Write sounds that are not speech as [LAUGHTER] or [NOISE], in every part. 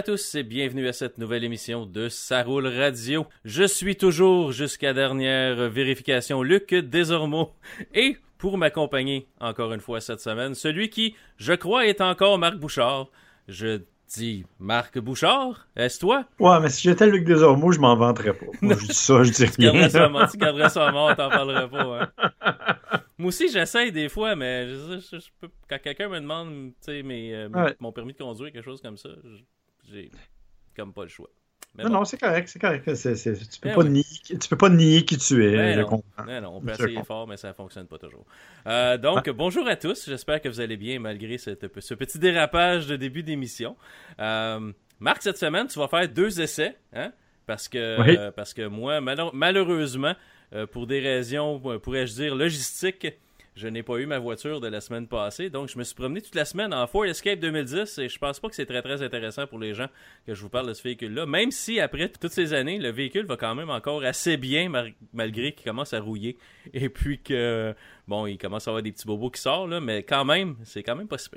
À tous et bienvenue à cette nouvelle émission de Saroule Radio. Je suis toujours jusqu'à dernière vérification Luc Desormeaux et pour m'accompagner encore une fois cette semaine, celui qui, je crois, est encore Marc Bouchard. Je dis Marc Bouchard, est-ce toi? Ouais, mais si j'étais Luc Desormeaux, je m'en vanterais pas. Moi, je dis ça, je dis [LAUGHS] rien. tu garderais ça mort, t'en parlerais pas. Hein. [LAUGHS] Moi aussi, j'essaye des fois, mais je, peux, quand quelqu'un me demande mes, euh, mon permis de conduire, quelque chose comme ça, j'ai comme pas le choix. non, non, c'est correct, c'est correct. tu, peux ben pas nier, tu peux pas nier qui tu es. Ben je comprends. Ben non, on peut essayer fort, mais ça fonctionne pas toujours. Euh, donc, ah. bonjour à tous. J'espère que vous allez bien malgré cette, ce petit dérapage de début d'émission. Euh, Marc, cette semaine, tu vas faire deux essais, hein? Parce que, euh, parce que moi, malheureusement, euh, pour des raisons, pourrais-je dire, logistiques, je n'ai pas eu ma voiture de la semaine passée. Donc, je me suis promené toute la semaine en Ford Escape 2010 et je pense pas que c'est très très intéressant pour les gens que je vous parle de ce véhicule-là. Même si après toutes ces années, le véhicule va quand même encore assez bien malgré qu'il commence à rouiller et puis que, bon, il commence à avoir des petits bobos qui sortent, mais quand même, c'est quand même pas si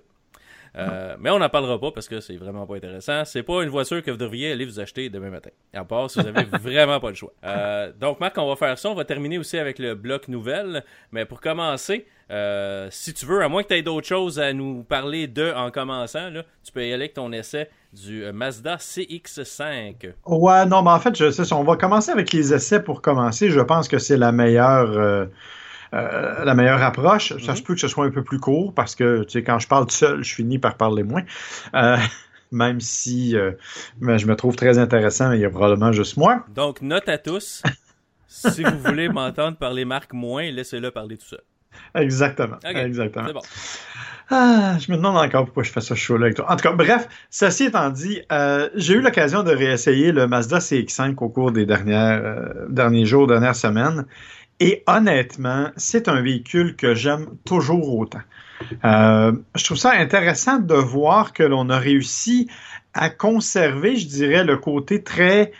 euh, mais on n'en parlera pas parce que c'est vraiment pas intéressant. C'est pas une voiture que vous devriez aller vous acheter demain matin. À part si vous avez [LAUGHS] vraiment pas le choix. Euh, donc, Marc, on va faire ça. On va terminer aussi avec le bloc nouvelle. Mais pour commencer, euh, si tu veux, à moins que tu aies d'autres choses à nous parler de en commençant, là, tu peux y aller avec ton essai du Mazda CX5. Ouais, non, mais en fait, je sais, on va commencer avec les essais pour commencer. Je pense que c'est la meilleure euh, la meilleure approche. Ça se mhm. peut que ce soit un peu plus court parce que, tu sais, quand je parle tout seul, je finis par parler moins. Euh, [LAUGHS] même si euh, je me trouve très intéressant, il y a probablement juste moi. Donc, note à tous, si vous voulez [LAUGHS] m'entendre parler Marc moins, laissez-le parler tout seul. Exactement. Exactement. Bon. Ah, je me demande encore pourquoi je fais ça chaud là avec toi. En tout cas, bref, ceci étant dit, j'ai eu l'occasion de réessayer le Mazda CX5 au cours des dernières, derniers jours, dernières semaines. Et honnêtement, c'est un véhicule que j'aime toujours autant. Euh, je trouve ça intéressant de voir que l'on a réussi à conserver, je dirais, le côté très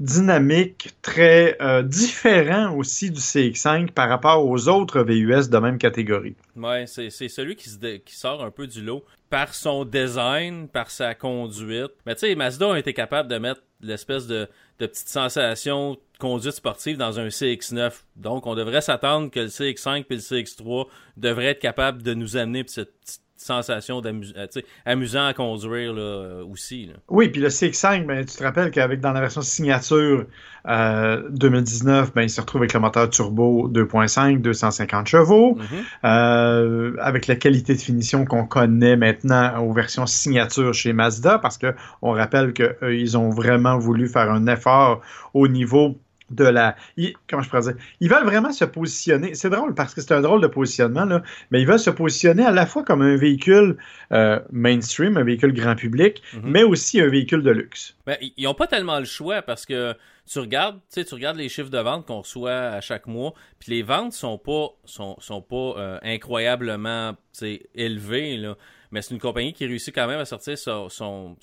dynamique, très euh, différent aussi du CX5 par rapport aux autres VUS de même catégorie. Ouais, c'est celui qui, sort un peu du lot par son design, par sa conduite. Mais tu sais, Mazda a été capable de mettre l'espèce de, de petite sensation conduite sportive dans un CX9. Donc, on devrait s'attendre que le CX5 et le CX3 devraient être capables de nous amener cette petite sensation d'amusant euh, amusant à conduire là, euh, aussi. Oui, puis le CX5, ben, tu te rappelles qu'avec dans la version signature 2019, euh, ben, il se retrouve avec le moteur turbo 2.5, 250 chevaux, mm-hmm. avec la qualité de finition qu'on connaît maintenant aux versions signature chez Mazda, parce que on rappelle qu'ils ont vraiment voulu faire un effort au niveau de la. comment je pourrais dire? Ils veulent vraiment se positionner. C'est drôle parce que c'est un drôle de positionnement, là, mais ils veulent se positionner à la fois comme un véhicule euh, mainstream, un véhicule grand public, mhm. mais aussi un véhicule de luxe. Ben, ils n'ont pas tellement le choix parce que tu regardes, tu regardes les chiffres de vente qu'on reçoit à chaque mois, puis les ventes sont pas sont, sont pas euh, incroyablement élevées là mais c'est une compagnie qui réussit quand même à sortir son,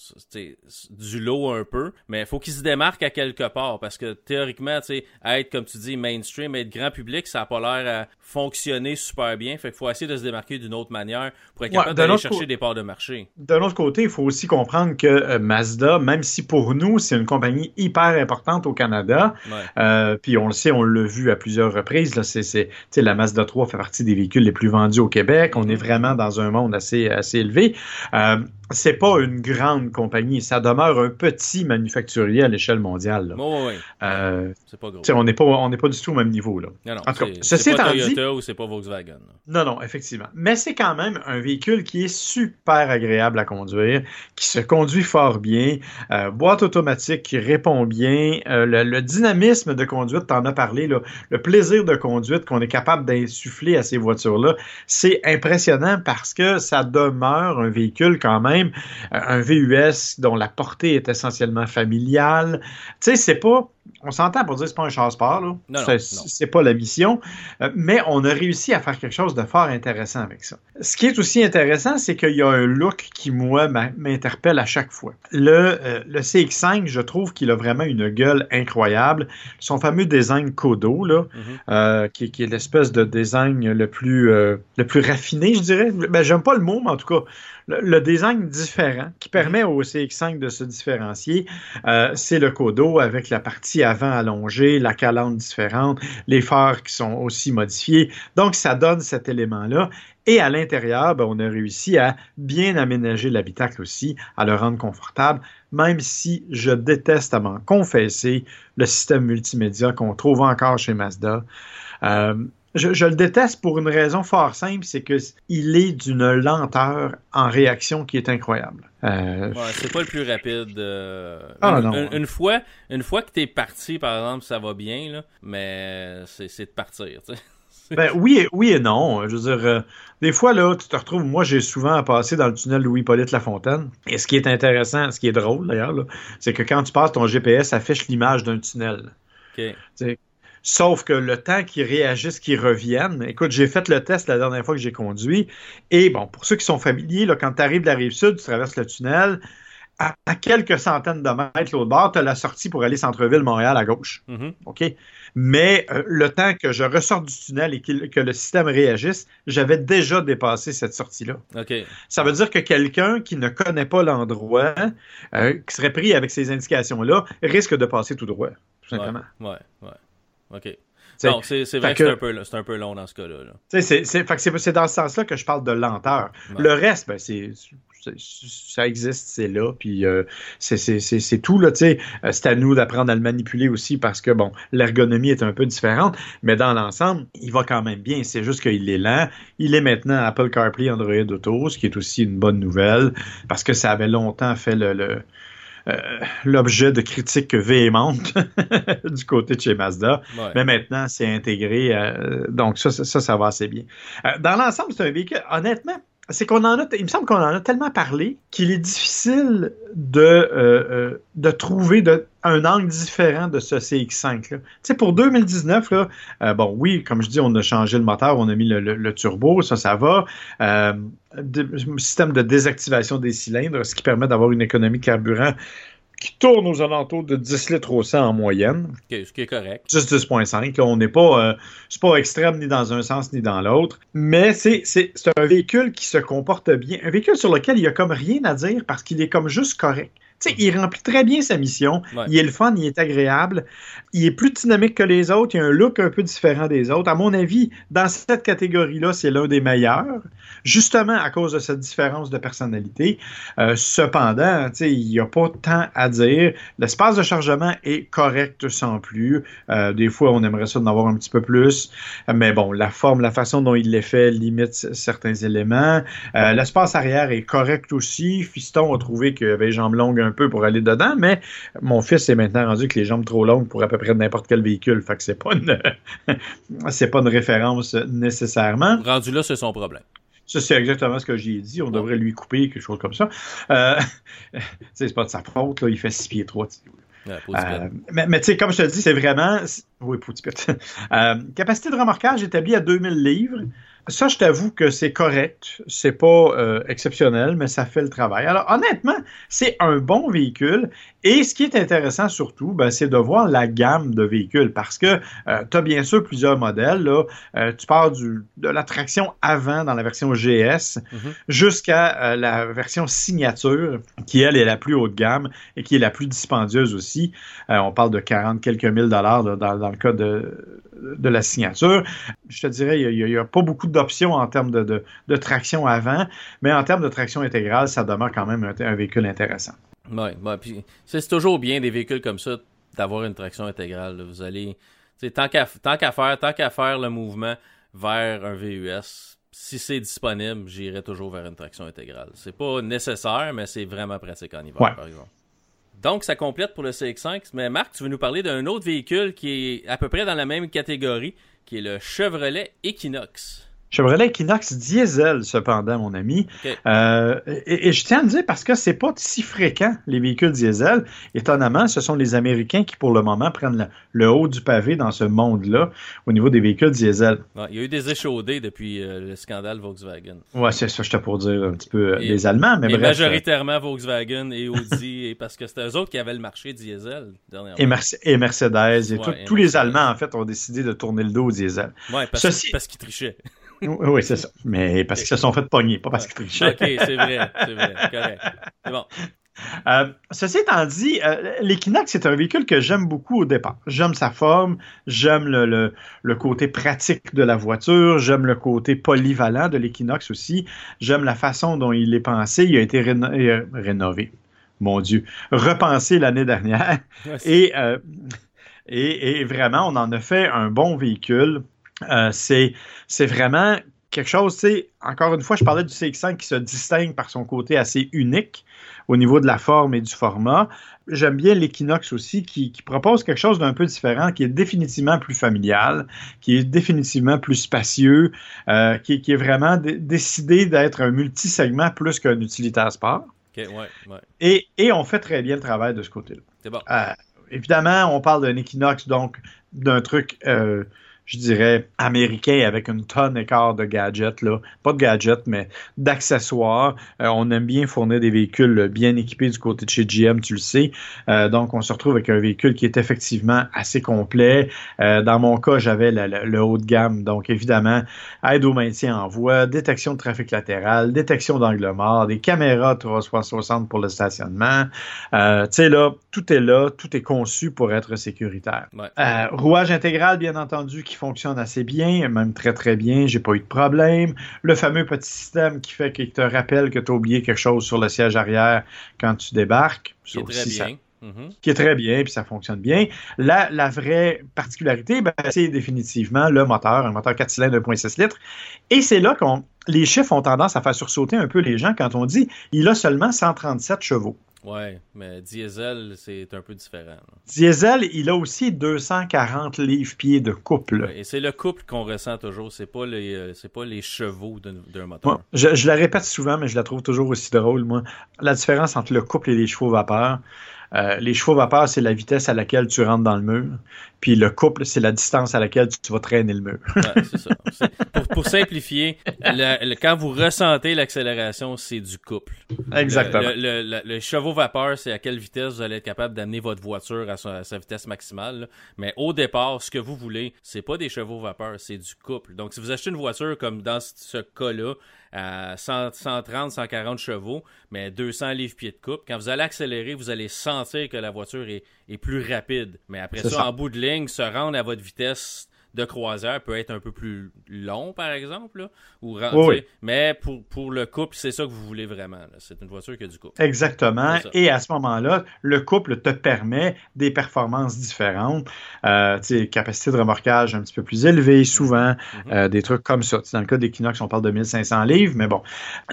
du lot un peu. Mais il faut qu'il se démarque à quelque part parce que théoriquement, être, comme tu dis, mainstream, être grand public, ça n'a pas l'air à fonctionner super bien. Fait qu'il faut essayer de se démarquer d'une autre manière pour être capable d'aller chercher des parts de marché. D'un autre côté, il faut aussi comprendre que euh, Mazda, même si pour nous, c'est une compagnie hyper importante au Canada, euh, puis on le sait, on l'a vu à plusieurs reprises, là, c'est, la Mazda 3 fait partie des véhicules les plus vendus au Québec. On est vraiment dans un monde assez, assez élevé. Euh, c'est pas une grande compagnie, ça demeure un petit manufacturier à l'échelle mondiale. oui. Euh, c'est pas gros. On n'est pas, on pas du tout au même niveau. Là. Non, non, en tout cas, c'est pas Toyota ou c'est pas Volkswagen. Non, non, effectivement. Mais c'est quand même un véhicule qui est super agréable à conduire, qui se conduit fort bien, euh, boîte automatique qui répond bien, euh, le, dynamisme de conduite, t'en as parlé, là, le plaisir de conduite qu'on est capable d'insuffler à ces voitures-là, c'est impressionnant parce que ça demeure un véhicule quand même un VUS dont la portée est essentiellement familiale. Tu sais, c'est pas on s'entend pour dire que c'est pas un chasse-part, là. C'est pas la mission. Euh, mais on a réussi à faire quelque chose de fort intéressant avec ça. Ce qui est aussi intéressant, c'est qu'il y a un look qui, moi, m'interpelle à chaque fois. Le, euh, le CX5, je trouve qu'il a vraiment une gueule incroyable. Son fameux design Kodo, là, mm-hmm. euh, qui, est l'espèce de design le plus, le plus raffiné, je dirais. Ben, j'aime pas le mot, mais en tout cas, le, design différent qui permet au CX5 de se différencier, c'est le codo avec la partie avant allongée, la calandre différente, les phares qui sont aussi modifiés. Donc, ça donne cet élément-là. Et à l'intérieur, ben, on a réussi à bien aménager l'habitacle aussi, à le rendre confortable, même si je déteste à m'en confesser le système multimédia qu'on trouve encore chez Mazda. Euh, je, le déteste pour une raison fort simple, c'est qu'il est d'une lenteur en réaction qui est incroyable. Euh... c'est pas le plus rapide. Euh, ah, une, fois, une fois que t'es parti, par exemple, ça va bien, là, mais c'est de partir. [LAUGHS] Ben, oui, et, oui et non. Je veux dire, euh, des fois, là, tu te retrouves, moi, j'ai souvent passé dans le tunnel Louis-Polyte Lafontaine. Et ce qui est intéressant, ce qui est drôle d'ailleurs, c'est que quand tu passes, ton GPS affiche l'image d'un tunnel. Sauf que le temps qu'ils réagissent, qu'ils reviennent. Écoute, j'ai fait le test la dernière fois que j'ai conduit. Et bon, pour ceux qui sont familiers, là, quand tu arrives de la rive sud, tu traverses le tunnel. À, quelques centaines de mètres l'autre bord, tu as la sortie pour aller centre-ville Montréal à gauche. Mm-hmm. OK? Mais euh, le temps que je ressorte du tunnel et que le système réagisse, j'avais déjà dépassé cette sortie-là. OK. Ça veut dire que quelqu'un qui ne connaît pas l'endroit, euh, qui serait pris avec ces indications-là, risque de passer tout droit, tout simplement. Ouais, ouais. OK. Non, c'est vrai que, c'est un, peu long dans ce cas-là. C'est dans ce sens-là que je parle de lenteur. Le reste, ben, c'est ça existe, c'est là, puis euh, c'est tout, là, tu sais. Euh, c'est à nous d'apprendre à le manipuler aussi parce que, bon, l'ergonomie est un peu différente, mais dans l'ensemble, il va quand même bien. C'est juste qu'il est lent. Il est maintenant Apple CarPlay Android Auto, ce qui est aussi une bonne nouvelle parce que ça avait longtemps fait le l'objet de critiques véhémentes [LAUGHS] du côté de chez Mazda. Mais maintenant, c'est intégré. Euh, donc, ça, ça, ça, va assez bien. Euh, dans l'ensemble, c'est un véhicule, honnêtement, c'est qu'on en a, il me semble qu'on en a tellement parlé qu'il est difficile de, euh, de trouver de, un angle différent de ce CX5. Tu sais, pour 2019, là, bon, oui, comme je dis, on a changé le moteur, on a mis le, turbo, ça, ça va. Euh, système de désactivation des cylindres, ce qui permet d'avoir une économie de carburant qui tourne aux alentours de 10 litres au 100 en moyenne. ce qui est correct. Juste 10.5. On n'est pas, euh, c'est pas extrême ni dans un sens ni dans l'autre. Mais c'est, c'est, c'est un véhicule qui se comporte bien. Un véhicule sur lequel il y a comme rien à dire parce qu'il est comme juste correct. Sais, il remplit très bien sa mission. Il est le fun, il est agréable. Il est plus dynamique que les autres. Il a un look un peu différent des autres. À mon avis, dans cette catégorie-là, c'est l'un des meilleurs justement à cause de cette différence de personnalité. Euh, cependant, il n'y a pas tant à dire. L'espace de chargement est correct sans plus. Euh, des fois, on aimerait ça d'en avoir un petit peu plus. Mais bon, la forme, la façon dont il l'est fait limite certains éléments. Euh, l'espace arrière est correct aussi. Fiston a trouvé qu'il avait les jambes longues un peu pour aller dedans, mais mon fils est maintenant rendu que les jambes trop longues pour à peu près n'importe quel véhicule. Fait que c'est pas une, [LAUGHS] c'est pas une référence nécessairement. Rendu là, c'est son problème. Ça, c'est exactement ce que j'ai dit. On devrait lui couper quelque chose comme ça. Euh, [LAUGHS] c'est pas de sa faute, là. Il fait 6 pieds 3. Euh, mais, mais tu sais, comme je te dis, c'est vraiment. Oui, [LAUGHS] euh, capacité de remorquage établie à 2000 livres. Ça, je t'avoue que c'est correct. C'est pas euh, exceptionnel, mais ça fait le travail. Alors, honnêtement, c'est un bon véhicule. Et ce qui est intéressant surtout, ben, c'est de voir la gamme de véhicules parce que euh, tu as bien sûr plusieurs modèles. Là. Euh, tu pars du, de la traction avant dans la version GS mhm. jusqu'à la version signature qui, elle, est la plus haut de gamme et qui est la plus dispendieuse aussi. on parle de 40 quelques mille dollars dans, dans, le cas de, de la signature. Je te dirais, il n'y a, pas beaucoup d'options en termes de, traction avant, mais en termes de traction intégrale, ça demeure quand même un, véhicule intéressant. Oui, puis c'est toujours bien des véhicules comme ça d'avoir une traction intégrale. Vous allez, tant qu'à faire, tant qu'à faire le mouvement vers un VUS, si c'est disponible, j'irai toujours vers une traction intégrale. C'est pas nécessaire, mais c'est vraiment pratique en hiver, par exemple. Donc, ça complète pour le CX5. Mais Marc, tu veux nous parler d'un autre véhicule qui est à peu près dans la même catégorie, qui est le Chevrolet Equinox. Chevrolet Equinox diesel, cependant, mon ami. Euh, et, je tiens à le dire parce que c'est pas si fréquent, les véhicules diesel. Étonnamment, ce sont les Américains qui, pour le moment, prennent le, haut du pavé dans ce monde-là au niveau des véhicules diesel. il y a eu des échaudés depuis euh, le scandale Volkswagen. Ouais, c'est ça, je pour dire un petit peu euh, les Allemands, mais bref. majoritairement Volkswagen et Audi, [LAUGHS] et parce que c'était eux autres qui avaient le marché diesel dernièrement. Et, Mercedes, et tous les Allemands, en fait, ont décidé de tourner le dos au diesel. Ouais, parce, parce qu'ils trichaient. Oui, c'est ça. Mais parce qu'ils se sont fait pogner, pas parce qu'ils trichaient. OK, c'est vrai, c'est vrai. Correct. C'est bon. Euh, ceci étant dit, euh, l'Equinox c'est un véhicule que j'aime beaucoup au départ. J'aime sa forme, j'aime le, le, côté pratique de la voiture, j'aime le côté polyvalent de l'Equinox aussi, j'aime la façon dont il est pensé, il a été euh, rénové, mon Dieu, repensé l'année dernière. et, et, et, vraiment, on en a fait un bon véhicule. C'est vraiment quelque chose, tu sais, encore une fois, je parlais du CX5 qui se distingue par son côté assez unique au niveau de la forme et du format. J'aime bien l'Equinox aussi qui, propose quelque chose d'un peu différent, qui est définitivement plus familial, qui est définitivement plus spacieux, euh, qui, est vraiment décidé d'être un multisegment plus qu'un utilitaire sport. ouais, ouais. Et, et, on fait très bien le travail de ce côté-là. C'est bon. Euh, évidemment, on parle d'un Equinox, donc d'un truc euh, je dirais, américain avec une tonne et quart de gadgets, là. Pas de gadgets, mais d'accessoires. Euh, on aime bien fournir des véhicules bien équipés du côté de chez GM, tu le sais. Euh, donc, on se retrouve avec un véhicule qui est effectivement assez complet. Euh, dans mon cas, j'avais le haut de gamme. Donc, évidemment, aide au maintien en voie, détection de trafic latéral, détection d'angle mort, des caméras 360 pour le stationnement. tu sais, là, tout est là, tout est conçu pour être sécuritaire. rouage intégral, bien entendu, qui fonctionne assez bien, même très très bien, j'ai pas eu de problème. Le fameux petit système qui fait qu'il te rappelle que tu as oublié quelque chose sur le siège arrière quand tu débarques. Qui est très bien. Mhm. Qui est très bien, puis ça fonctionne bien. La, la vraie particularité, ben, c'est définitivement le moteur, un moteur 4 cylindres 1.6 litres. Et c'est là qu'on les chiffres ont tendance à faire sursauter un peu les gens quand on dit il a seulement 137 chevaux. Ouais, mais diesel, c'est un peu différent. Diesel, il a aussi 240 livres-pieds de couple. et c'est le couple qu'on ressent toujours, c'est pas les euh, c'est pas les chevaux d'un moteur. je, je, la répète souvent, mais je la trouve toujours aussi drôle, moi. La différence entre le couple et les chevaux vapeur, euh, les chevaux vapeur, c'est la vitesse à laquelle tu rentres dans le mur. Puis le couple, c'est la distance à laquelle tu vas traîner le mur. c'est ça. Pour, simplifier, quand vous ressentez l'accélération, c'est du couple. Exactement. Le, le, chevaux vapeur, c'est à quelle vitesse vous allez être capable d'amener votre voiture à sa, vitesse maximale. Mais au départ, ce que vous voulez, c'est pas des chevaux vapeur, c'est du couple. Donc, si vous achetez une voiture comme dans ce cas-là, à 130, 140 chevaux, mais 200 livres-pieds de coupe. Quand vous allez accélérer, vous allez sentir que la voiture est, est plus rapide. Mais après ça, en bout de ligne, se rendre à votre vitesse de croisière peut être un peu plus long, par exemple. ou, oui. Mais pour, pour le couple, c'est ça que vous voulez vraiment. C'est une voiture qui a du couple. Exactement. Et à ce moment-là, le couple te permet des performances différentes. Euh, capacité de remorquage un petit peu plus élevée, souvent. Mm-hmm. Euh, des trucs comme ça. Dans le cas d'Equinox, on parle de 1500 livres, mais bon.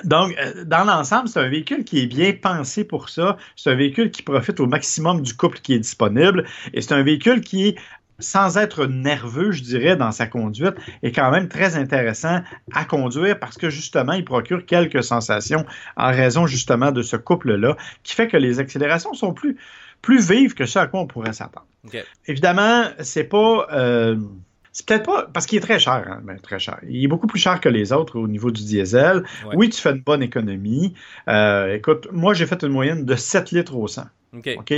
Donc, euh, dans l'ensemble, c'est un véhicule qui est bien pensé pour ça. C'est un véhicule qui profite au maximum du couple qui est disponible. Et c'est un véhicule qui sans être nerveux, je dirais, dans sa conduite, est quand même très intéressant à conduire parce que justement, il procure quelques sensations en raison justement de ce couple-là, qui fait que les accélérations sont plus, plus vives que ce à quoi on pourrait s'attendre. Évidemment, c'est pas. Euh, c'est peut-être pas parce qu'il est très cher, hein, ben, très cher. Il est beaucoup plus cher que les autres au niveau du diesel. Oui, tu fais une bonne économie. Euh, écoute, moi j'ai fait une moyenne de 7 litres au 100. OK.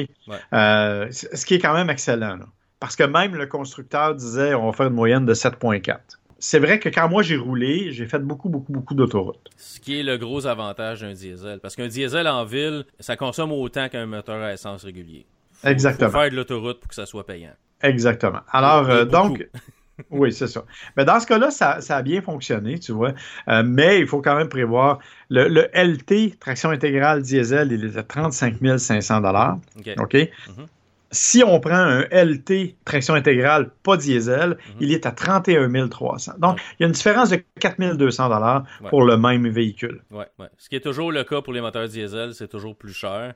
Euh, ce qui est quand même excellent. Là. Parce que même le constructeur disait on va faire une moyenne de 7.4. C'est vrai que quand moi j'ai roulé, j'ai fait beaucoup, beaucoup, beaucoup d'autoroutes. Ce qui est le gros avantage d'un diesel. Parce qu'un diesel en ville, ça consomme autant qu'un moteur à essence régulier. Exactement. Il faut faire de l'autoroute pour que ça soit payant. Exactement. Alors, euh, donc, [LAUGHS] oui, c'est ça. Mais dans ce cas-là, ça, a bien fonctionné, tu vois. Euh, mais il faut quand même prévoir le, LT, traction intégrale diesel, il est à 35 500 OK. OK? Mm-hmm. Si on prend un LT traction intégrale, pas diesel, mhm. il est à 31 300. Donc, il y a une différence de 4 200 dollars pour le même véhicule. Ouais, ouais. Ce qui est toujours le cas pour les moteurs diesel, c'est toujours plus cher.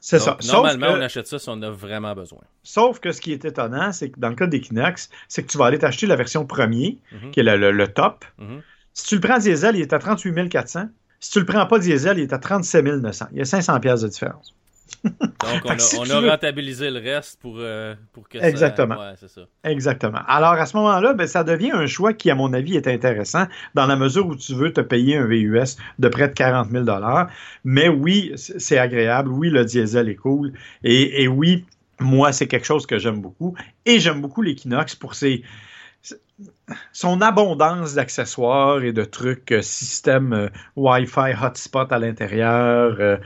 C'est ça. Normalement, on achète ça si on a vraiment besoin. Sauf que ce qui est étonnant, c'est que dans le cas d'Equinox, c'est que tu vas aller t'acheter la version premier, mhm. qui est le, top. Mhm. Si tu le prends diesel, il est à 38 400. Si tu le prends pas diesel, il est à 37 900. Il y a 500 pièces de différence. Donc, on, a, rentabilisé le reste pour, euh, pour que Exactement. Ça... ça. Exactement. Alors, à ce moment-là, ben, ça devient un choix qui, à mon avis, est intéressant dans la mesure où tu veux te payer un VUS de près de 40 000 Mais oui, c'est agréable. Oui, le diesel est cool. Et, et oui, moi, c'est quelque chose que j'aime beaucoup. Et j'aime beaucoup l'Equinox pour ses son abondance d'accessoires et de trucs, euh, système euh, Wi-Fi hotspot à l'intérieur, euh,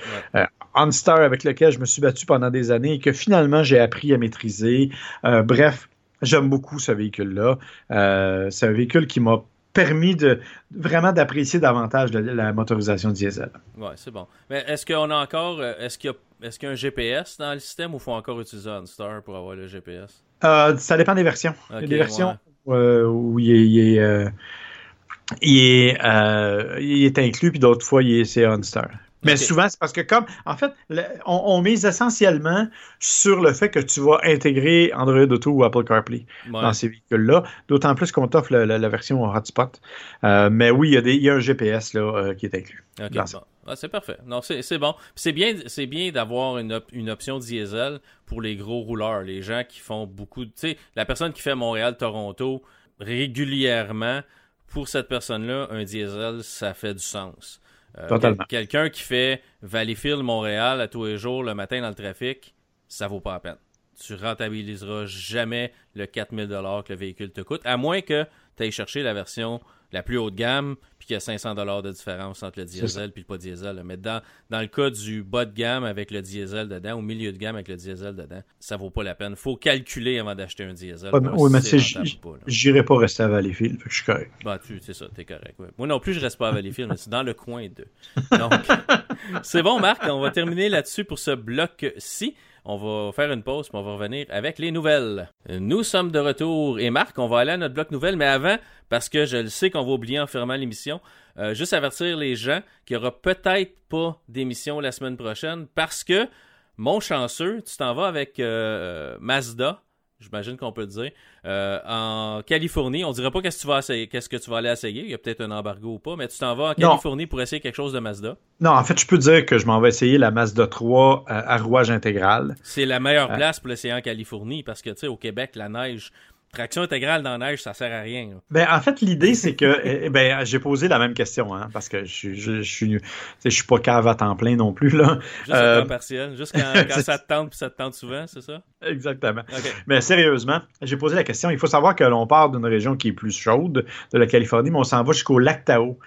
OnStar avec lequel je me suis battu pendant des années et que finalement j'ai appris à maîtriser. bref, j'aime beaucoup ce véhicule-là. c'est un véhicule qui m'a permis de vraiment d'apprécier davantage la, motorisation diesel. Ouais, c'est bon. Mais est-ce qu'on a encore, est-ce qu'il y a, est-ce qu'il y a un GPS dans le système ou faut encore utiliser OnStar pour avoir le GPS? ça dépend des versions. des versions euh, où il est, euh, euh, il est, inclus, puis d'autres fois, c'est OnStar. Mais souvent, c'est parce que comme, en fait, on, mise essentiellement sur le fait que tu vas intégrer Android Auto ou Apple CarPlay dans ces véhicules-là, d'autant plus qu'on t'offre la, version hotspot. mais oui, il y, a des, il y a un GPS là, qui est inclus. Ah, c'est parfait. Non, c'est bon. C'est bien, bien d'avoir une, une, option diesel pour les gros rouleurs, les gens qui font beaucoup. Tu sais, la personne qui fait Montréal-Toronto régulièrement, pour cette personne-là, un diesel, ça fait du sens. Euh. Quelqu'un qui fait Valleyfield-Montréal à tous les jours le matin dans le trafic, ça vaut pas la peine. Tu rentabiliseras jamais le 4000 que le véhicule te coûte, à moins que tu ailles chercher la version la plus haute gamme, puis qu'il y a 500 dollars de différence entre le diesel et le pas diesel. Mais dans, dans le cas du bas de gamme avec le diesel dedans, au milieu de gamme avec le diesel dedans, ça vaut pas la peine. faut calculer avant d'acheter un diesel. oui, mais tu sais, j'irai pas rester à Valleyfield, je suis correct. Bah, tu, c'est ça, t'es correct. Moi non plus, je reste pas à Valleyfield, mais c'est dans le coin de. [LAUGHS] Donc, c'est bon, Marc, on va terminer là-dessus pour ce bloc-ci. On va faire une pause, puis on va revenir avec les nouvelles. Nous sommes de retour. Et Marc, on va aller à notre bloc nouvelles, mais avant, parce que je le sais qu'on va oublier en fermant l'émission, euh, juste avertir les gens qu'il n'y aura peut-être pas d'émission la semaine prochaine, parce que, mon chanceux, tu t'en vas avec euh, Mazda j'imagine qu'on peut dire. Euh, en Californie, on dirait pas qu'est-ce que tu vas essayer, qu'est-ce que tu vas aller essayer. Il y a peut-être un embargo ou pas, mais tu t'en vas en Californie pour essayer quelque chose de Mazda. Non, en fait, je peux dire que je m'en vais essayer la Mazda 3 euh, à rouage intégral. C'est la meilleure euh. place pour l'essayer en Californie parce que tu sais, au Québec, la neige, Traction intégrale dans la neige, ça sert à rien. Ben, en fait, l'idée, c'est que [LAUGHS] eh, ben, j'ai posé la même question, hein, parce que je, je, je, suis, je suis pas cave à temps plein non plus. Là. Juste euh... temps partiel, juste quand, [LAUGHS] ça te tente puis ça te tente souvent, c'est ça? Exactement. Mais sérieusement, j'ai posé la question. Il faut savoir que l'on part d'une région qui est plus chaude, de la Californie, mais on s'en va jusqu'au lac Tahoe.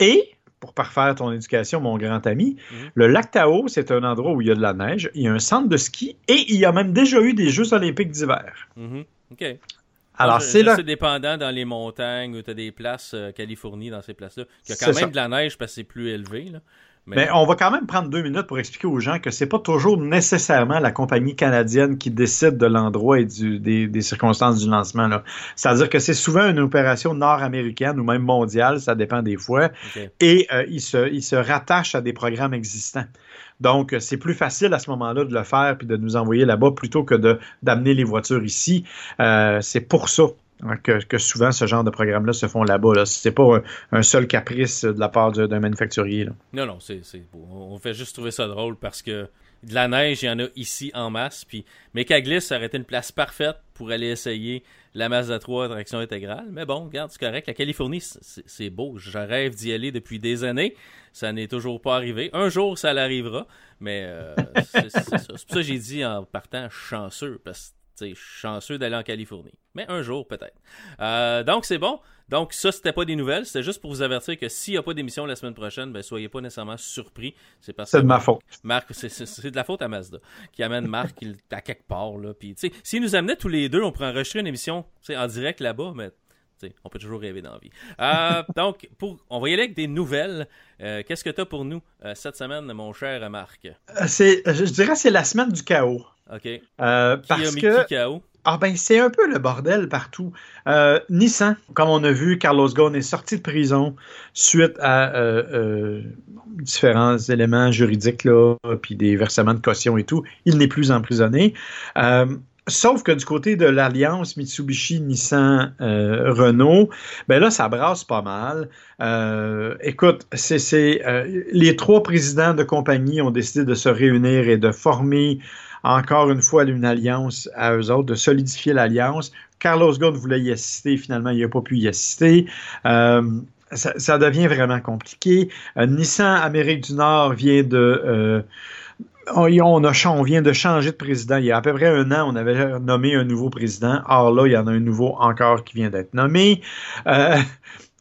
Et pour parfaire ton éducation, mon grand ami. Mhm. Le lac Tahoe, c'est un endroit où il y a de la neige, il y a un centre de ski et il y a même déjà eu des Jeux olympiques d'hiver. Mhm. OK. Alors, c'est là. C'est dépendant dans les montagnes où tu as des places, euh, Californie, dans ces places-là. Il y a quand même de la neige parce que c'est plus élevé. Là. Mais... on va quand même prendre deux minutes pour expliquer aux gens que c'est pas toujours nécessairement la compagnie canadienne qui décide de l'endroit et du, des, circonstances du lancement. C'est-à-dire que c'est souvent une opération nord-américaine ou même mondiale, ça dépend des fois, et euh, ils, se, ils se rattachent à des programmes existants. Donc, c'est plus facile à ce moment-là de le faire puis de nous envoyer là-bas plutôt que d'amener les voitures ici. Euh, c'est pour ça hein, que, souvent ce genre de programmes-là se font là-bas. Là. C'est pas un, seul caprice de la part d'un manufacturier. Non, non, c'est on fait juste trouver ça drôle parce que de la neige, il y en a ici en masse. Puis Mécaglis, ça aurait été une place parfaite pour aller essayer la Mazda 3 traction intégrale. Mais bon, regarde, c'est correct. La Californie, c'est beau. Je rêve d'y aller depuis des années. Ça n'est toujours pas arrivé. Un jour, ça l'arrivera. Mais euh, [LAUGHS] c'est pour ça que j'ai dit en partant chanceux, parce que chanceux d'aller en Californie. Mais un jour, peut-être. Euh, donc, c'est bon. Donc, ça, c'était pas des nouvelles. C'était juste pour vous avertir que s'il n'y a pas d'émission la semaine prochaine, ben, soyez pas nécessairement surpris. C'est parce de ma faute. Marc, c'est de la faute à Mazda qui amène Marc à quelque part. Là. Puis, s'il nous amenait tous les deux, on pourrait enregistrer une émission en direct là-bas, mais on peut toujours rêver dans la vie. Euh, [LAUGHS] donc, pour, on va y aller avec des nouvelles. Euh, qu'est-ce que tu as pour nous euh, cette semaine, mon cher Marc? c'est, je dirais c'est la semaine du chaos. OK. parce que... Ah ben c'est un peu le bordel partout. Euh, Nissan, comme on a vu, Carlos Ghosn est sorti de prison suite à euh, euh, différents éléments juridiques là, puis des versements de caution et tout. Il n'est plus emprisonné. Sauf que du côté de l'alliance Mitsubishi, Nissan, Renault, ben là, ça brasse pas mal. écoute, c'est les trois présidents de compagnie ont décidé de se réunir et de former encore une fois une alliance à eux autres, de solidifier l'alliance. Carlos Ghosn voulait y assister, finalement, il n'a pas pu y assister. Euh, ça, devient vraiment compliqué. Euh, Nissan Amérique du Nord vient de, euh, on, vient de changer de président. Il y a à peu près un an, on avait nommé un nouveau président. Or là, il y en a un nouveau encore qui vient d'être nommé.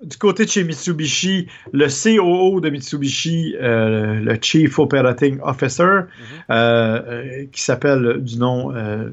Du côté de chez Mitsubishi, le COO de Mitsubishi, euh, le Chief Operating Officer, mm-hmm. euh, qui s'appelle du nom euh,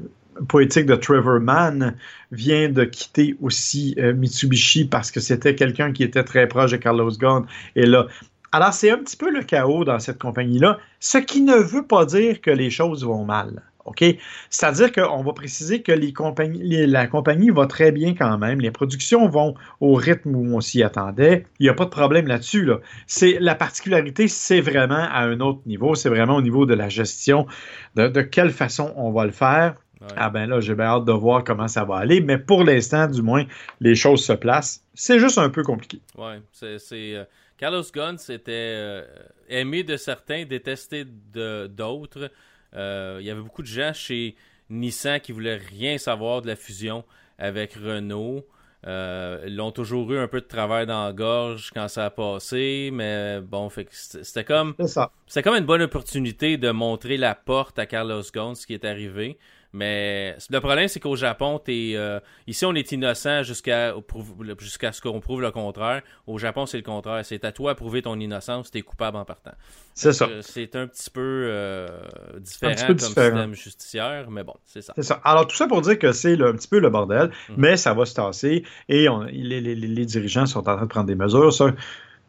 poétique de Trevor Mann, vient de quitter aussi euh, Mitsubishi parce que c'était quelqu'un qui était très proche de Carlos Ghosn. Et là, alors c'est un petit peu le chaos dans cette compagnie-là, ce qui ne veut pas dire que les choses vont mal. OK? C'est-à-dire qu'on va préciser que les compagnies, la compagnie va très bien quand même. Les productions vont au rythme où on s'y attendait. Il n'y a pas de problème là-dessus. Là. C'est, la particularité, c'est vraiment à un autre niveau. C'est vraiment au niveau de la gestion, de, de quelle façon on va le faire. Ah ben là, j'ai bien hâte de voir comment ça va aller, mais pour l'instant, du moins, les choses se placent. C'est juste un peu compliqué. Oui, c'est... Euh, Carlos Ghosn, c'était euh, aimé de certains, détesté d'autres. Euh, il y avait beaucoup de gens chez Nissan qui voulaient rien savoir de la fusion avec Renault. ils ont toujours eu un peu de travail dans la gorge quand ça a passé, mais bon, c'était comme c'était comme une bonne opportunité de montrer la porte à Carlos Ghosn, ce qui est arrivé. Mais le problème, c'est qu'au Japon, es, euh, ici, on est innocent jusqu'à jusqu'à ce qu'on prouve le contraire. Au Japon, c'est le contraire. C'est à toi de prouver ton innocence, tu es coupable en partant. C'est ça. C'est un petit peu euh, différent comme système justicière, mais bon, c'est ça. C'est ça. Alors, tout ça pour dire que c'est un petit peu le bordel, mhm. mais ça va se tasser et les, les, les, dirigeants sont en train de prendre des mesures. Ça,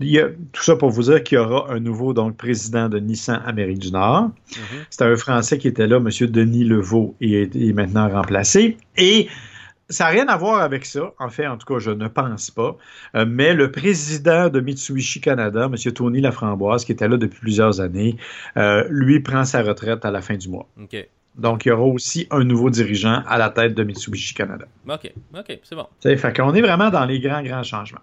tout ça pour vous dire qu'il y aura un nouveau donc, président de Nissan Amérique du Nord. Mm-hmm. C'était un Français qui était là, M. Denis Levaux, et est, maintenant remplacé. Et ça n'a rien à voir avec ça, en fait, en tout cas, je ne pense pas. Euh, mais le président de Mitsubishi Canada, M. Tony Laframboise, qui était là depuis plusieurs années, euh, lui prend sa retraite à la fin du mois. Donc, il y aura aussi un nouveau dirigeant à la tête de Mitsubishi Canada. OK, OK, c'est bon. Fait qu'on est vraiment dans les grands, grands changements.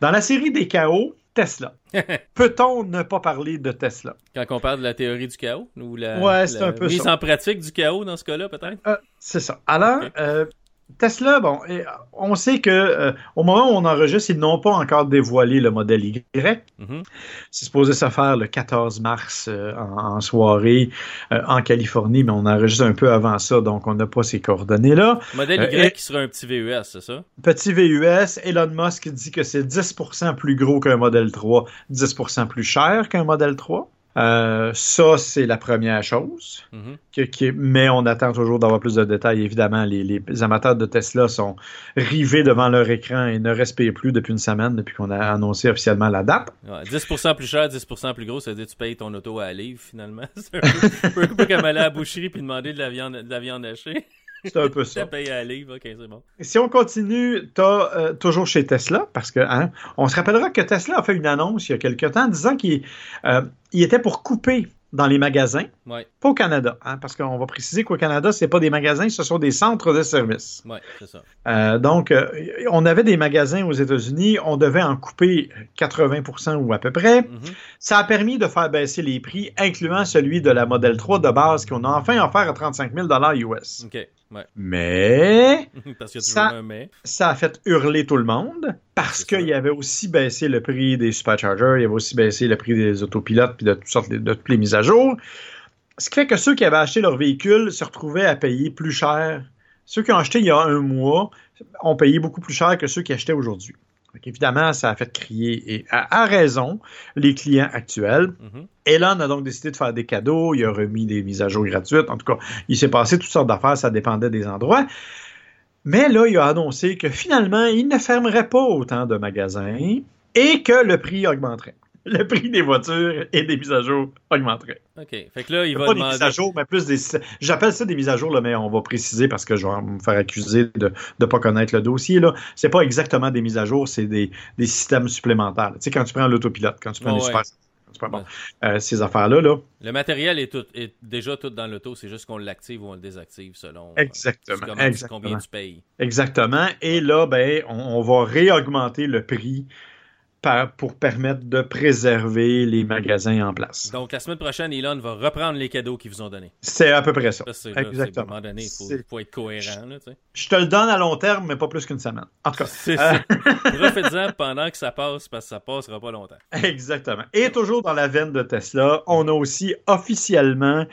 Dans la série des chaos, Tesla. [LAUGHS] Peut-on ne pas parler de Tesla? Quand on parle de la théorie du chaos ou la, ouais, un peu mise en pratique du chaos dans ce cas-là, peut-être? Euh, c'est ça. Alors, euh, Tesla, bon, on sait que euh, au moment où on enregistre, ils n'ont pas encore dévoilé le modèle Y. Mm-hmm. C'est supposé se faire le 14 mars euh, en, soirée euh, en Californie, mais on enregistre un peu avant ça, donc on n'a pas ces coordonnées-là. Modèle Y qui sera un petit VUS, c'est ça? Petit VUS. Elon Musk dit que c'est 10% plus gros qu'un modèle 3, 10% plus cher qu'un modèle 3. Euh, ça, c'est la première chose. Mm-hmm. mais on attend toujours d'avoir plus de détails. Évidemment, les, amateurs de Tesla sont rivés devant leur écran et ne respirent plus depuis une semaine, depuis qu'on a annoncé officiellement la date. 10% plus cher, 10% plus gros, ça veut dire que tu payes ton auto à livre, finalement. [LAUGHS] C'est un peu, comme aller à la boucherie puis demander de la viande, de la viande hachée. C'est un peu ça. payé à livre, ok, c'est bon. Si on continue, tu as euh, toujours chez Tesla, parce que hein, on se rappellera que Tesla a fait une annonce il y a quelques temps disant qu'il euh, était pour couper dans les magasins, pas au Canada, hein, parce qu'on va préciser qu'au Canada, ce pas des magasins, ce sont des centres de services. Oui, c'est ça. Euh, donc, on avait des magasins aux États-Unis, on devait en couper 80% ou à peu près. Mm-hmm. Ça a permis de faire baisser les prix, incluant celui de la Model 3 de base qu'on a enfin offert à 35 000 US. OK. [LAUGHS] Mais, ça, a fait hurler tout le monde parce qu'il y avait aussi baissé le prix des superchargers, il y avait aussi baissé le prix des autopilotes puis de toutes sortes de, toutes les mises à jour. Ce qui fait que ceux qui avaient acheté leur véhicule se retrouvaient à payer plus cher. Ceux qui ont acheté il y a un mois ont payé beaucoup plus cher que ceux qui achetaient aujourd'hui évidemment, ça a fait crier, et à, raison, les clients actuels. Mm-hmm. Elon a donc décidé de faire des cadeaux, il a remis des mises à jour gratuites. En tout cas, il s'est passé toutes sortes d'affaires, ça dépendait des endroits. Mais là, il a annoncé que finalement, il ne fermerait pas autant de magasins et que le prix augmenterait le prix des voitures et des mises à jour augmenterait. OK. Fait que là, il va pas demander... des mises à jour, mais plus des... J'appelle ça des mises à jour, là, mais on va préciser parce que je vais me faire accuser de ne pas connaître le dossier. Là. C'est pas exactement des mises à jour, c'est des, des systèmes supplémentaires. Tu sais, quand tu prends l'autopilote, quand tu prends les super... Bon. Euh, ces affaires-là. Là. Le matériel est, tout, est déjà tout dans l'auto, c'est juste qu'on l'active ou on le désactive selon euh, exactement, combien tu payes. Exactement. Et là, ben, on, on va réaugmenter le prix pour permettre de préserver les magasins en place. Donc, la semaine prochaine, Elon va reprendre les cadeaux qu'ils vous ont donnés. C'est à peu près ça. Exactement. à un moment donné, il faut, être cohérent. Là, je te le donne à long terme, mais pas plus qu'une semaine. En tout cas. [LAUGHS] C'est euh... [LAUGHS] Profite-en pendant que ça passe, parce que ça passera pas longtemps. Exactement. Et toujours dans la veine de Tesla, on a aussi officiellement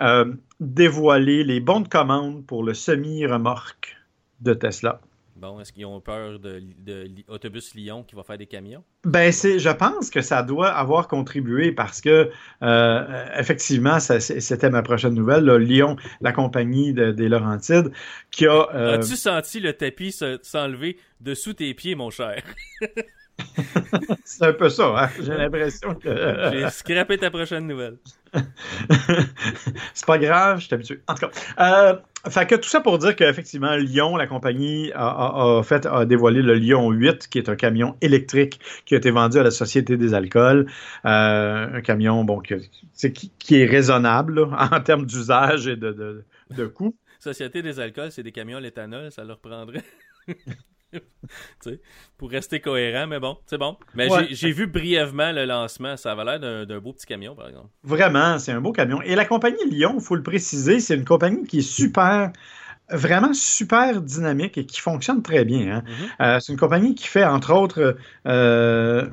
euh, dévoilé les bons de commande pour le semi-remorque de Tesla. Bon, est-ce qu'ils ont peur de, l'autobus Lyon qui va faire des camions? Ben, c'est, je pense que ça doit avoir contribué parce que, euh, effectivement, c'était ma prochaine nouvelle. Lyon, la compagnie des Laurentides, qui a. Euh, As-tu senti le tapis s'enlever dessous tes pieds, mon cher? [LAUGHS] c'est un peu ça, hein? j'ai l'impression que. j'ai scrappé ta prochaine nouvelle. [LAUGHS] c'est pas grave, je suis habitué. En tout cas, euh, fait que tout ça pour dire qu'effectivement, Lyon, la compagnie, a, fait, a dévoilé le Lyon 8, qui est un camion électrique qui a été vendu à la Société des alcools. Euh, un camion bon, qui, qui est raisonnable [LAUGHS] en termes d'usage et de, de, de coût. Société des alcools, c'est des camions à l'éthanol, ça leur prendrait. [LAUGHS] [LAUGHS] pour rester cohérent, mais bon, c'est bon. Mais j'ai vu brièvement le lancement. Ça avait l'air d'un beau petit camion, par exemple. Vraiment, c'est un beau camion. Et la compagnie Lyon, il faut le préciser, c'est une compagnie qui est super vraiment super dynamique et qui fonctionne très bien. Hein. Mm-hmm. Euh, c'est une compagnie qui fait entre autres euh,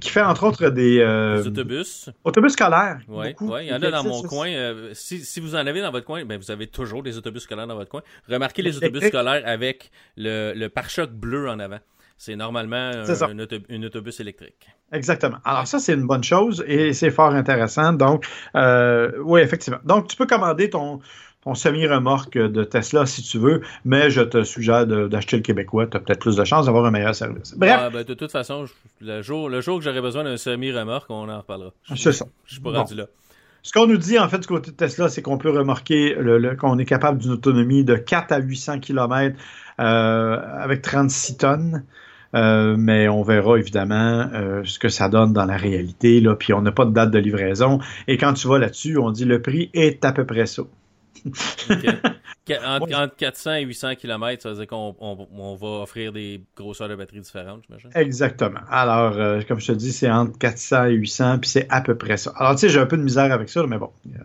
qui fait entre autres des, euh, autobus. Autobus scolaires. Oui, il y en a dans mon coin. si, si, vous en avez dans votre coin, ben vous avez toujours des autobus scolaires dans votre coin. Remarquez les autobus scolaires avec le, le pare-choc bleu en avant. C'est normalement un, autobus électrique. Exactement. Alors ça, c'est une bonne chose et c'est fort intéressant. Donc, oui, effectivement. Donc, tu peux commander ton, ton semi-remorque de Tesla si tu veux, mais je te suggère d'acheter le québécois. Tu as peut-être plus de chances d'avoir un meilleur service. Bref. Ben, de toute façon, le jour, le jour que j'aurai besoin d'un semi-remorque, on en reparlera. C'est ça. Je suis pas rendu là. Ce qu'on nous dit, en fait, du côté de Tesla, c'est qu'on peut remorquer qu'on est capable d'une autonomie de 4 à 800 km euh, avec 36 tonnes. Euh, mais on verra évidemment euh, ce que ça donne dans la réalité. Là, puis on n'a pas de date de livraison. Et quand tu vas là-dessus, on dit le prix est à peu près ça. [LAUGHS] Entre, 400 et 800 km, ça veut dire qu'on on, va offrir des grosseurs de batterie différentes, j'imagine? Exactement. Alors, euh, comme je te dis, c'est entre 400 et 800, puis c'est à peu près ça. Alors, tu sais, j'ai un peu de misère avec ça, mais bon, euh,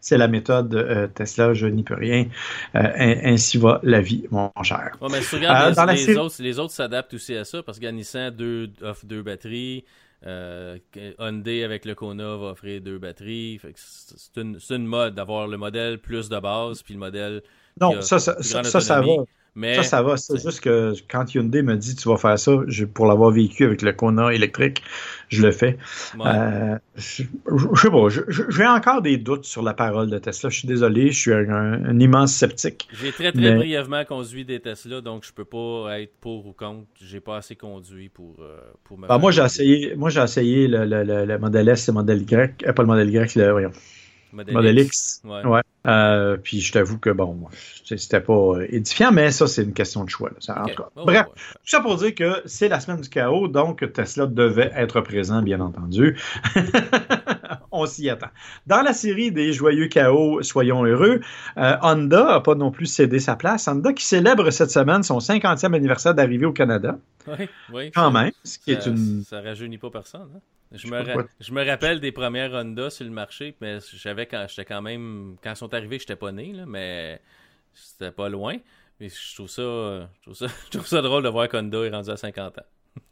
c'est la méthode euh, Tesla, je n'y peux rien. ainsi va la vie, mon cher. mais si tu regardes les, autres, les autres s'adaptent aussi à ça, parce que Nissan deux, offre deux batteries. Euh, Hyundai avec le Kona va offrir deux batteries. C'est une, une, mode d'avoir le modèle plus de base puis le modèle. Non, ça, ça, ça, ça, va. Mais, ça, ça va. C'est juste que quand Hyundai me dit tu vas faire ça, pour l'avoir vécu avec le Kona électrique, je le fais. Euh, je, sais pas, j'ai encore des doutes sur la parole de Tesla. Je suis désolé, je suis un, immense sceptique. J'ai très très brièvement conduit des Tesla, donc je peux pas être pour ou contre. J'ai pas assez conduit pour, euh, pour me. Ben, moi j'ai essayé, moi j'ai essayé le, le, le, modèle S et le modèle Y, euh, pas le modèle Y, le, voyons, Model, X. Ouais. Euh, puis je t'avoue que bon, c'était pas euh, édifiant, mais ça, c'est une question de choix. Bref, tout ça pour dire que c'est la semaine du chaos, donc Tesla devait être présent, bien entendu. [LAUGHS] On s'y attend. Dans la série des joyeux chaos, soyons heureux, euh, Honda n'a pas non plus cédé sa place. Honda qui célèbre cette semaine son 50e anniversaire d'arrivée au Canada. Oui, oui. Quand même, ce qui est une... Ça rajeunit pas personne. Hein? Je me, je me, rappelle des premières Honda sur le marché, mais j'avais quand j'étais quand même quand ils sont arrivés, j'étais pas né, là, mais c'était pas loin. Mais je trouve ça, je trouve ça, [LAUGHS] je trouve ça drôle de voir qu'Honda est rendu à 50 ans.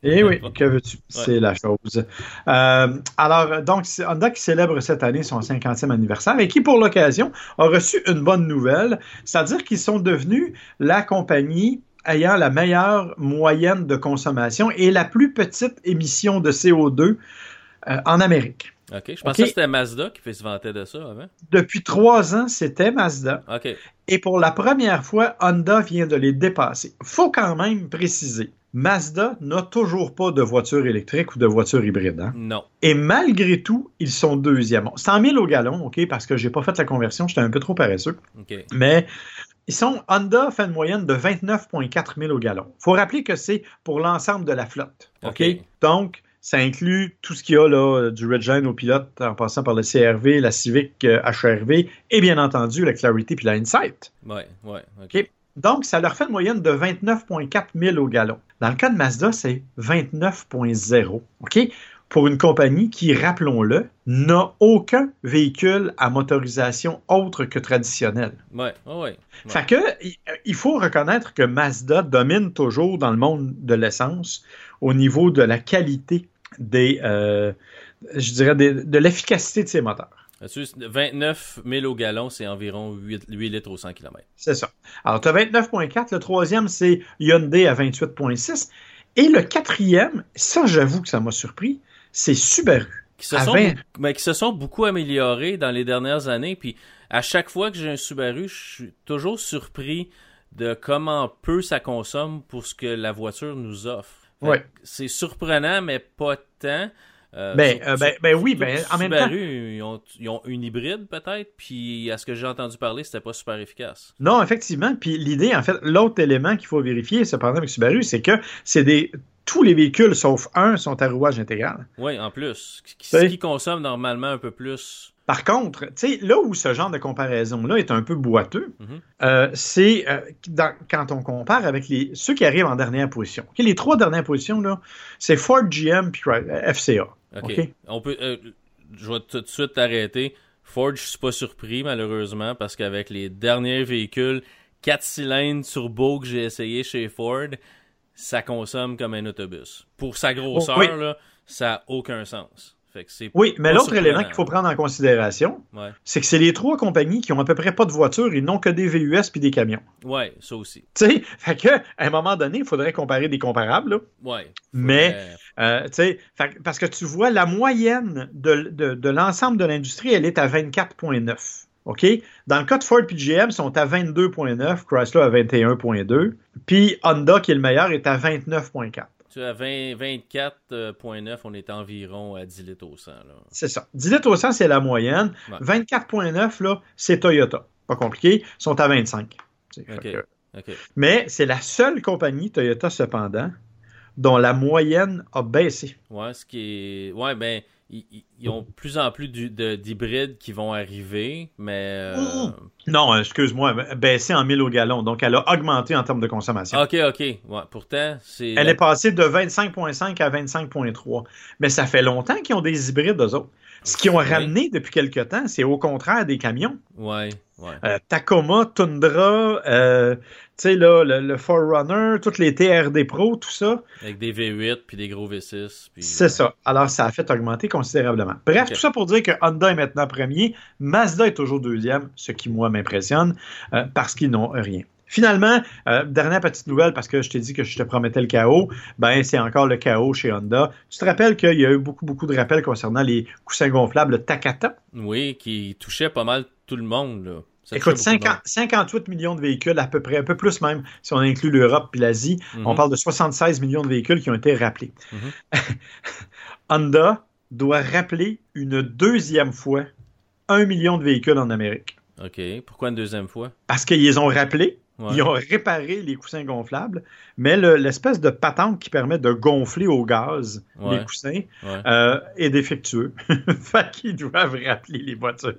Eh oui, que veux-tu? C'est la chose. Euh, alors, donc, Honda qui célèbre cette année son 50e anniversaire et qui, pour l'occasion, a reçu une bonne nouvelle, c'est-à-dire qu'ils sont devenus la compagnie ayant la meilleure moyenne de consommation et la plus petite émission de CO2 euh, en Amérique. OK. Je pensais que c'était Mazda qui se vanter de ça avant. Depuis trois ans, c'était Mazda. OK. Et pour la première fois, Honda vient de les dépasser. faut quand même préciser. Mazda n'a toujours pas de voiture électrique ou de voiture hybride. Hein? Non. Et malgré tout, ils sont deuxième. C'est en 1000 au gallon, OK, parce que j'ai pas fait la conversion, j'étais un peu trop paresseux. OK. Mais ils sont, Honda fait une moyenne de 29,4 000 au gallon. Il faut rappeler que c'est pour l'ensemble de la flotte. OK? Donc, ça inclut tout ce qu'il y a là, du Redline au pilote, en passant par le CRV, la Civic HRV, euh, et bien entendu la Clarity puis la Insight. Oui, oui. OK? Donc, ça leur fait une moyenne de 29,4 000 au gallon. Dans le cas de Mazda, c'est 29,0. OK? Pour une compagnie qui, rappelons-le, n'a aucun véhicule à motorisation autre que traditionnel. Ouais, ouais, ouais. Fait que, il faut reconnaître que Mazda domine toujours dans le monde de l'essence au niveau de la qualité des, euh, je dirais, des- de l'efficacité de ses moteurs. 29 000 au gallon, c'est environ 8, 8 litres au 100 km. C'est ça. Alors, tu as 29.4. Le troisième, c'est Hyundai à 28.6. Et le quatrième, ça, j'avoue que ça m'a surpris, c'est Subaru. Qui se, sont 20. beaucoup- mais qui se sont beaucoup améliorés dans les dernières années. Puis à chaque fois que j'ai un Subaru, je suis toujours surpris de comment peu ça consomme pour ce que la voiture nous offre. Ouais. C'est surprenant, mais pas tant. Euh, Ben, euh, ben, ben oui, ben, en même temps. Subaru, ils ont, ils ont une hybride peut-être, puis à ce que j'ai entendu parler, c'était pas super efficace. Non, effectivement. Puis l'idée, en fait, l'autre élément qu'il faut vérifier, cependant, avec Subaru, c'est que c'est des. Tous les véhicules, sauf un, sont à rouage intégral. Oui, en plus. Qui, qui- Oui. qui consomme normalement un peu plus. Par contre, tu sais, là où ce genre de comparaison-là est un peu boiteux, Mhm. euh, c'est euh, quand on compare avec les, ceux qui arrivent en dernière position. Les trois dernières positions, là, c'est Ford, GM puis FCA. OK. On peut, euh, je vais tout de suite t'arrêter. Ford, je suis pas surpris, malheureusement, parce qu'avec les derniers véhicules 4 cylindres turbo que j'ai essayé chez Ford, ça consomme comme un autobus. Pour sa grosseur, Oh, oui. là, ça a aucun sens. Fait que c'est Oui, mais l'autre élément qu'il faut prendre en considération, ouais. c'est que c'est les trois compagnies qui ont à peu près pas de voitures, ils n'ont que des VUS puis des camions. ouais, ça aussi. Tu sais, [LAUGHS] fait que, à un moment donné, il faudrait comparer des comparables, là. Ouais. Mais, Euh, tu sais, parce que tu vois, la moyenne de, de- de l'ensemble de l'industrie, elle est à 24,9. OK? Dans le cas de Ford et GM, ils sont à 22,9, Chrysler à 21,2, puis Honda, qui est le meilleur, est à 29,4. Tu as 20 24,9, on est environ à 10 litres au 100. Là. C'est ça. 10 litres au 100, c'est la moyenne. Ouais. 24,9, là, c'est Toyota. Pas compliqué. Ils sont à 25. Tu sais, fait OK. que- OK. Mais c'est la seule compagnie, Toyota, cependant, dont la moyenne a baissé. Ouais, ce qui est. Ouais, ben, ils, ont de plus en plus d'hybrides qui vont arriver, mais. euh. Non, euh, excuse-moi, baissé en 1000 au gallon. Donc, elle a augmenté en termes de consommation. Ok, ok. Ouais, pourtant, c'est. Elle est passée de 25,5 à 25,3. Mais ça fait longtemps qu'ils ont des hybrides, eux autres. Ce qu'ils ont Oui. ramené depuis quelque temps, c'est au contraire des camions. Ouais, ouais. Euh, Tacoma, Tundra, euh, tu sais, là, le, le Forerunner, toutes les TRD Pro, tout ça, Avec des V8 puis des gros V6. Puis... c'est ça. Alors, ça a fait augmenter considérablement. Bref, tout ça pour dire que Honda est maintenant premier, Mazda est toujours deuxième, ce qui, moi, m'impressionne, euh, parce qu'ils n'ont rien. Finalement, euh, dernière petite nouvelle, parce que je t'ai dit que je te promettais le chaos, ben c'est encore le chaos chez Honda. Tu te rappelles qu'il y a eu beaucoup, beaucoup de rappels concernant les coussins gonflables Takata? Oui, qui touchait pas mal tout le monde, là. Écoute, touchait beaucoup de 50 58 millions de véhicules, à peu près, un peu plus même, si on inclut l'Europe et l'Asie. monde. On Mhm. parle de 76 millions de véhicules qui ont été rappelés. Mhm. [LAUGHS] Honda doit rappeler une deuxième fois un million de véhicules en Amérique. Ok. Pourquoi une deuxième fois? Parce qu'ils ont rappelé, Ouais. ils ont réparé les coussins gonflables, mais le- l'espèce de patente qui permet de gonfler au gaz Ouais. les coussins Ouais. euh, est défectueux. [LAUGHS] fait qu'ils doivent rappeler les voitures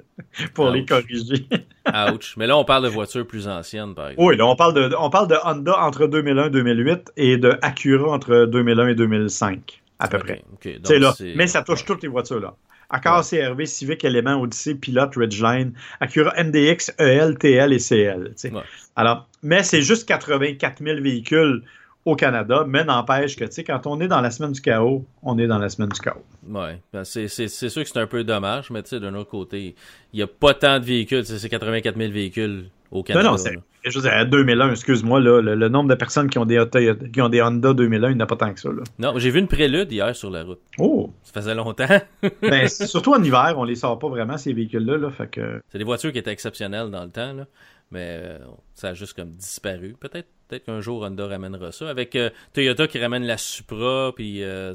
pour Ouch. les corriger. [LAUGHS] Ouch. Mais là, on parle de voitures plus anciennes, par exemple. Oui, là, on parle de, on parle de Honda entre 2001 et 2008 et de Acura entre 2001 et 2005, à peu près. Donc, là. Mais ça touche toutes les voitures, là. Accord, CRV, Civic, Element, Odyssey, Pilot, Ridgeline, Acura MDX, EL, TL et CL. Ouais. Alors, mais c'est juste 84 000 véhicules au Canada, mais n'empêche que, tu sais, quand on est dans la semaine du chaos, on est dans la semaine du chaos. Ouais, ben c'est, sûr que c'est un peu dommage, mais tu sais, d'un autre côté, il n'y a pas tant de véhicules, c'est 84 000 véhicules au Canada. non, c'est- là. Je veux dire, à 2001, excuse-moi, là, le, le nombre de personnes qui ont des, qui ont des Honda 2001, il n'y en a pas tant que ça. Là. Non, j'ai vu une prélude hier sur la route. Oh! Ça faisait longtemps. [LAUGHS] Ben, [LAUGHS] surtout en hiver, on les sort pas vraiment, ces véhicules-là. Là, fait que... c'est des voitures qui étaient exceptionnelles dans le temps, là, mais euh, ça a juste comme disparu. Peut-être peut-être qu'un jour Honda ramènera ça. Avec euh, Toyota qui ramène la Supra, puis euh,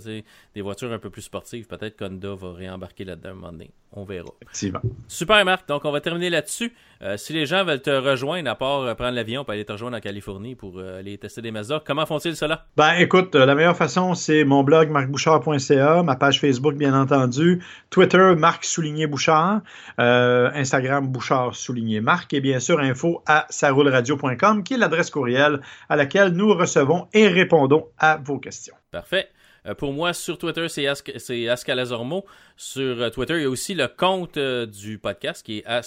des voitures un peu plus sportives, peut-être qu'Honda va réembarquer là-dedans un moment donné. On verra. Effectivement. Super Marc, donc on va terminer là-dessus. Euh, si les gens veulent te rejoindre, à part prendre l'avion pour aller te rejoindre en Californie pour aller tester des Mazda, comment font-ils cela? Ben écoute, la meilleure façon, c'est mon blog marcbouchard.ca, ma page Facebook, bien entendu, Twitter, Marc Souligné Bouchard, Instagram, Bouchard Souligné Marc, et bien sûr, info à saroulradio.com, qui est l'adresse courriel à laquelle nous recevons et répondons à vos questions. Parfait. Euh, pour moi, sur Twitter, c'est Ascalazormo. Sur euh, Twitter, il y a aussi le compte euh, du podcast qui est à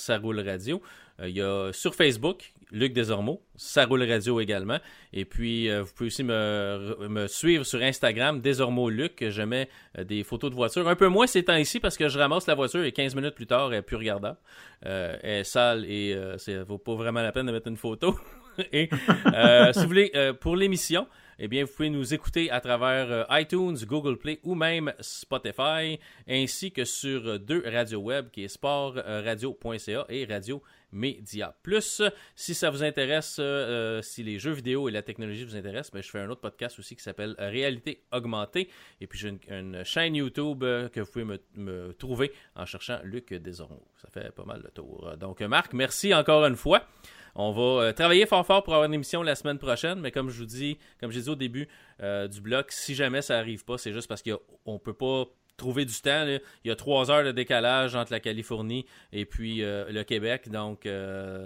Radio. il y a sur Facebook, Luc Desormeaux, ça radio également. Et puis, vous pouvez aussi me, suivre sur Instagram, Desormeaux Luc. Je mets des photos de voiture. Un peu moins ces temps-ci parce que je ramasse la voiture et 15 minutes plus tard, elle est plus regardable. elle est sale et ça vaut pas vraiment la peine de mettre une photo. [LAUGHS] [LAUGHS] et si vous voulez, pour l'émission, eh bien, vous pouvez nous écouter à travers euh, iTunes, Google Play ou même Spotify, ainsi que sur deux radios web qui est sportradio.ca et Radio Média Plus. Si ça vous intéresse, euh, si les jeux vidéo et la technologie vous intéressent, ben, je fais un autre podcast aussi qui s'appelle Réalité augmentée. Et puis j'ai une, chaîne YouTube euh, que vous pouvez me, trouver en cherchant Luc Desormeaux. Ça fait pas mal de tour. Donc Marc, merci encore une fois. On va euh, travailler fort fort pour avoir une émission la semaine prochaine, mais comme je vous dis, comme j'ai dit au début euh, du bloc, si jamais ça arrive pas, c'est juste parce qu'on peut pas trouver du temps. Il y a trois heures de décalage entre la Californie et puis euh, le Québec, donc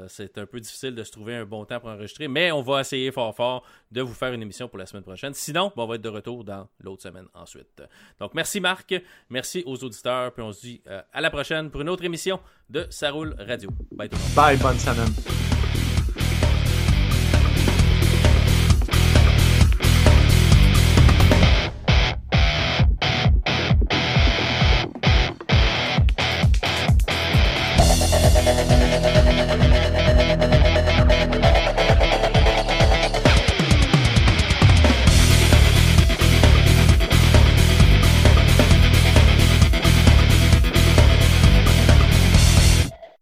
c'est un peu difficile de se trouver un bon temps pour enregistrer, mais on va essayer fort fort de vous faire une émission pour la semaine prochaine. Sinon, on va être de retour dans l'autre semaine ensuite. Donc merci Marc, merci aux auditeurs, puis on se dit à la prochaine pour une autre émission de Ça roule radio. Bye tout. Bye, bonne semaine.